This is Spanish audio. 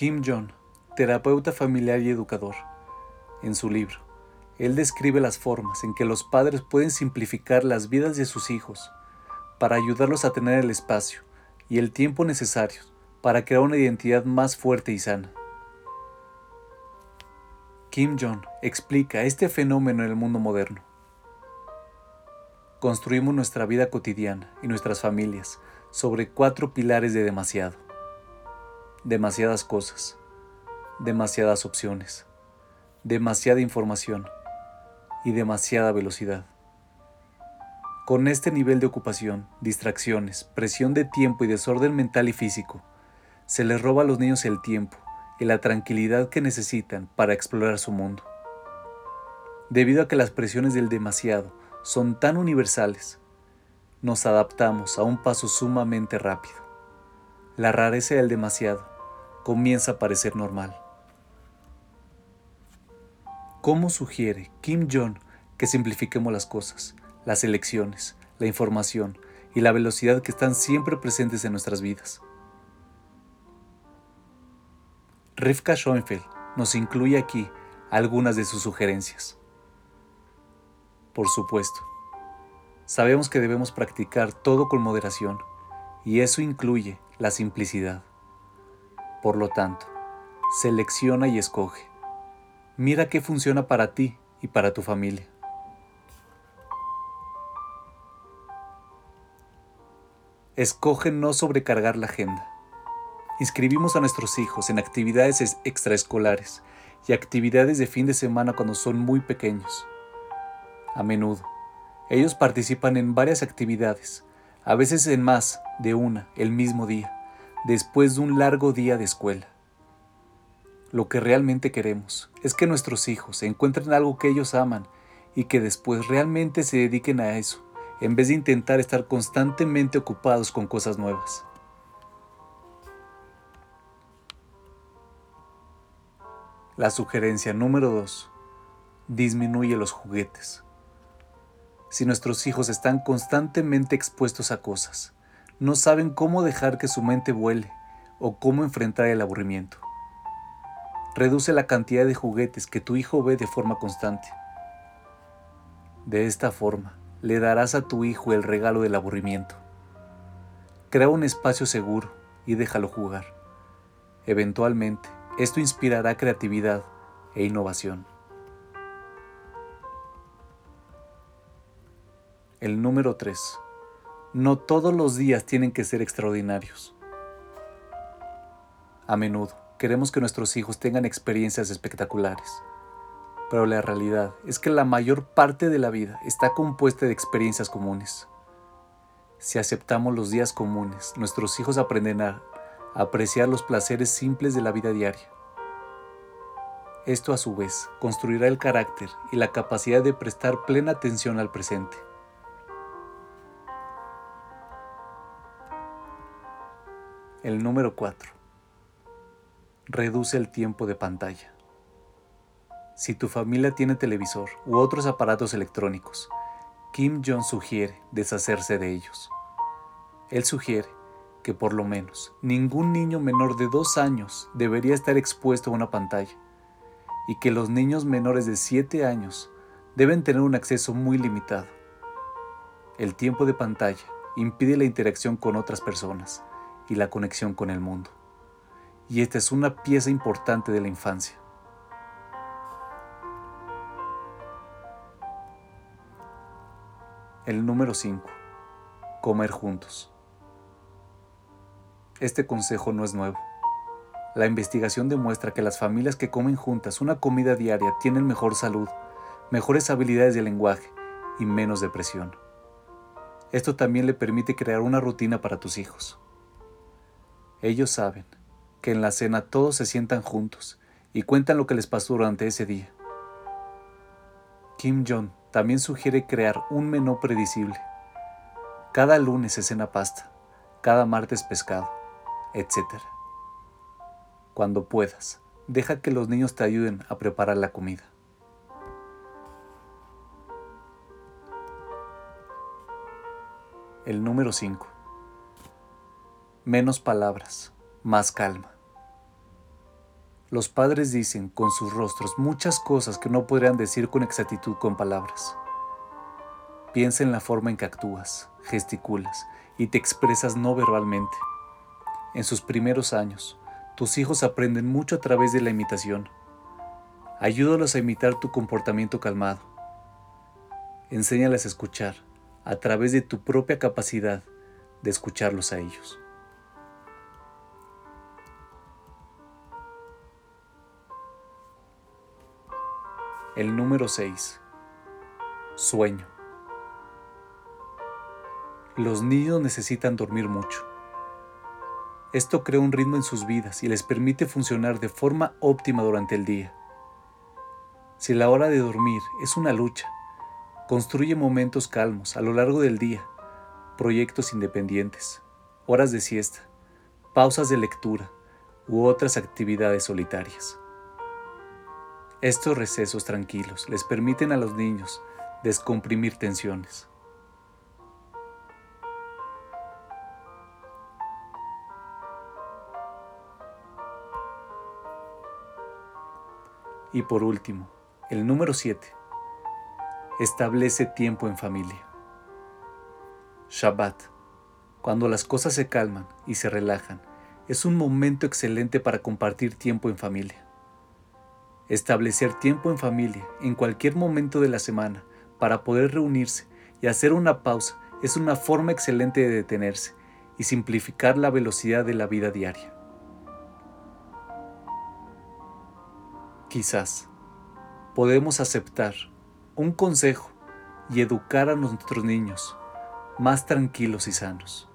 Kim Jong, terapeuta familiar y educador, en su libro, él describe las formas en que los padres pueden simplificar las vidas de sus hijos para ayudarlos a tener el espacio y el tiempo necesarios para crear una identidad más fuerte y sana. Kim Jong explica este fenómeno en el mundo moderno. Construimos nuestra vida cotidiana y nuestras familias sobre cuatro pilares de demasiado. Demasiadas cosas, demasiadas opciones, demasiada información y demasiada velocidad. Con este nivel de ocupación, distracciones, presión de tiempo y desorden mental y físico, se les roba a los niños el tiempo y la tranquilidad que necesitan para explorar su mundo. Debido a que las presiones del demasiado son tan universales, nos adaptamos a un paso sumamente rápido. La rareza del demasiado comienza a parecer normal. ¿Cómo sugiere Kim Jong que simplifiquemos las cosas, las elecciones, la información y la velocidad que están siempre presentes en nuestras vidas? Rivka Schoenfeld nos incluye aquí algunas de sus sugerencias. Por supuesto, sabemos que debemos practicar todo con moderación y eso incluye la simplicidad. Por lo tanto, selecciona y escoge. Mira qué funciona para ti y para tu familia. Escoge no sobrecargar la agenda. Inscribimos a nuestros hijos en actividades extraescolares y actividades de fin de semana cuando son muy pequeños. A menudo, ellos participan en varias actividades, a veces en más de una el mismo día, después de un largo día de escuela. Lo que realmente queremos es que nuestros hijos encuentren algo que ellos aman y que después realmente se dediquen a eso, en vez de intentar estar constantemente ocupados con cosas nuevas. La sugerencia número 2. Disminuye los juguetes. Si nuestros hijos están constantemente expuestos a cosas, no saben cómo dejar que su mente vuele o cómo enfrentar el aburrimiento. Reduce la cantidad de juguetes que tu hijo ve de forma constante. De esta forma, le darás a tu hijo el regalo del aburrimiento. Crea un espacio seguro y déjalo jugar. Eventualmente, esto inspirará creatividad e innovación. El número 3. No todos los días tienen que ser extraordinarios. A menudo queremos que nuestros hijos tengan experiencias espectaculares, pero la realidad es que la mayor parte de la vida está compuesta de experiencias comunes. Si aceptamos los días comunes, nuestros hijos aprenderán apreciar los placeres simples de la vida diaria. Esto a su vez construirá el carácter y la capacidad de prestar plena atención al presente. El número 4. Reduce el tiempo de pantalla. Si tu familia tiene televisor u otros aparatos electrónicos, Kim Jong sugiere deshacerse de ellos. Él sugiere que por lo menos ningún niño menor de dos años debería estar expuesto a una pantalla y que los niños menores de 7 años deben tener un acceso muy limitado. El tiempo de pantalla impide la interacción con otras personas y la conexión con el mundo. Y esta es una pieza importante de la infancia. El número 5. Comer juntos. Este consejo no es nuevo. La investigación demuestra que las familias que comen juntas una comida diaria tienen mejor salud, mejores habilidades de lenguaje y menos depresión. Esto también le permite crear una rutina para tus hijos. Ellos saben que en la cena todos se sientan juntos y cuentan lo que les pasó durante ese día. Kim Jong también sugiere crear un menú predecible. Cada lunes se cena pasta, cada martes pescado etc. Cuando puedas, deja que los niños te ayuden a preparar la comida. El número 5. Menos palabras, más calma. Los padres dicen con sus rostros muchas cosas que no podrían decir con exactitud con palabras. Piensa en la forma en que actúas, gesticulas y te expresas no verbalmente. En sus primeros años, tus hijos aprenden mucho a través de la imitación. Ayúdalos a imitar tu comportamiento calmado. Enséñales a escuchar a través de tu propia capacidad de escucharlos a ellos. El número 6. Sueño. Los niños necesitan dormir mucho. Esto crea un ritmo en sus vidas y les permite funcionar de forma óptima durante el día. Si la hora de dormir es una lucha, construye momentos calmos a lo largo del día, proyectos independientes, horas de siesta, pausas de lectura u otras actividades solitarias. Estos recesos tranquilos les permiten a los niños descomprimir tensiones. Y por último, el número 7. Establece tiempo en familia. Shabbat, cuando las cosas se calman y se relajan, es un momento excelente para compartir tiempo en familia. Establecer tiempo en familia en cualquier momento de la semana para poder reunirse y hacer una pausa es una forma excelente de detenerse y simplificar la velocidad de la vida diaria. Quizás podemos aceptar un consejo y educar a nuestros niños más tranquilos y sanos.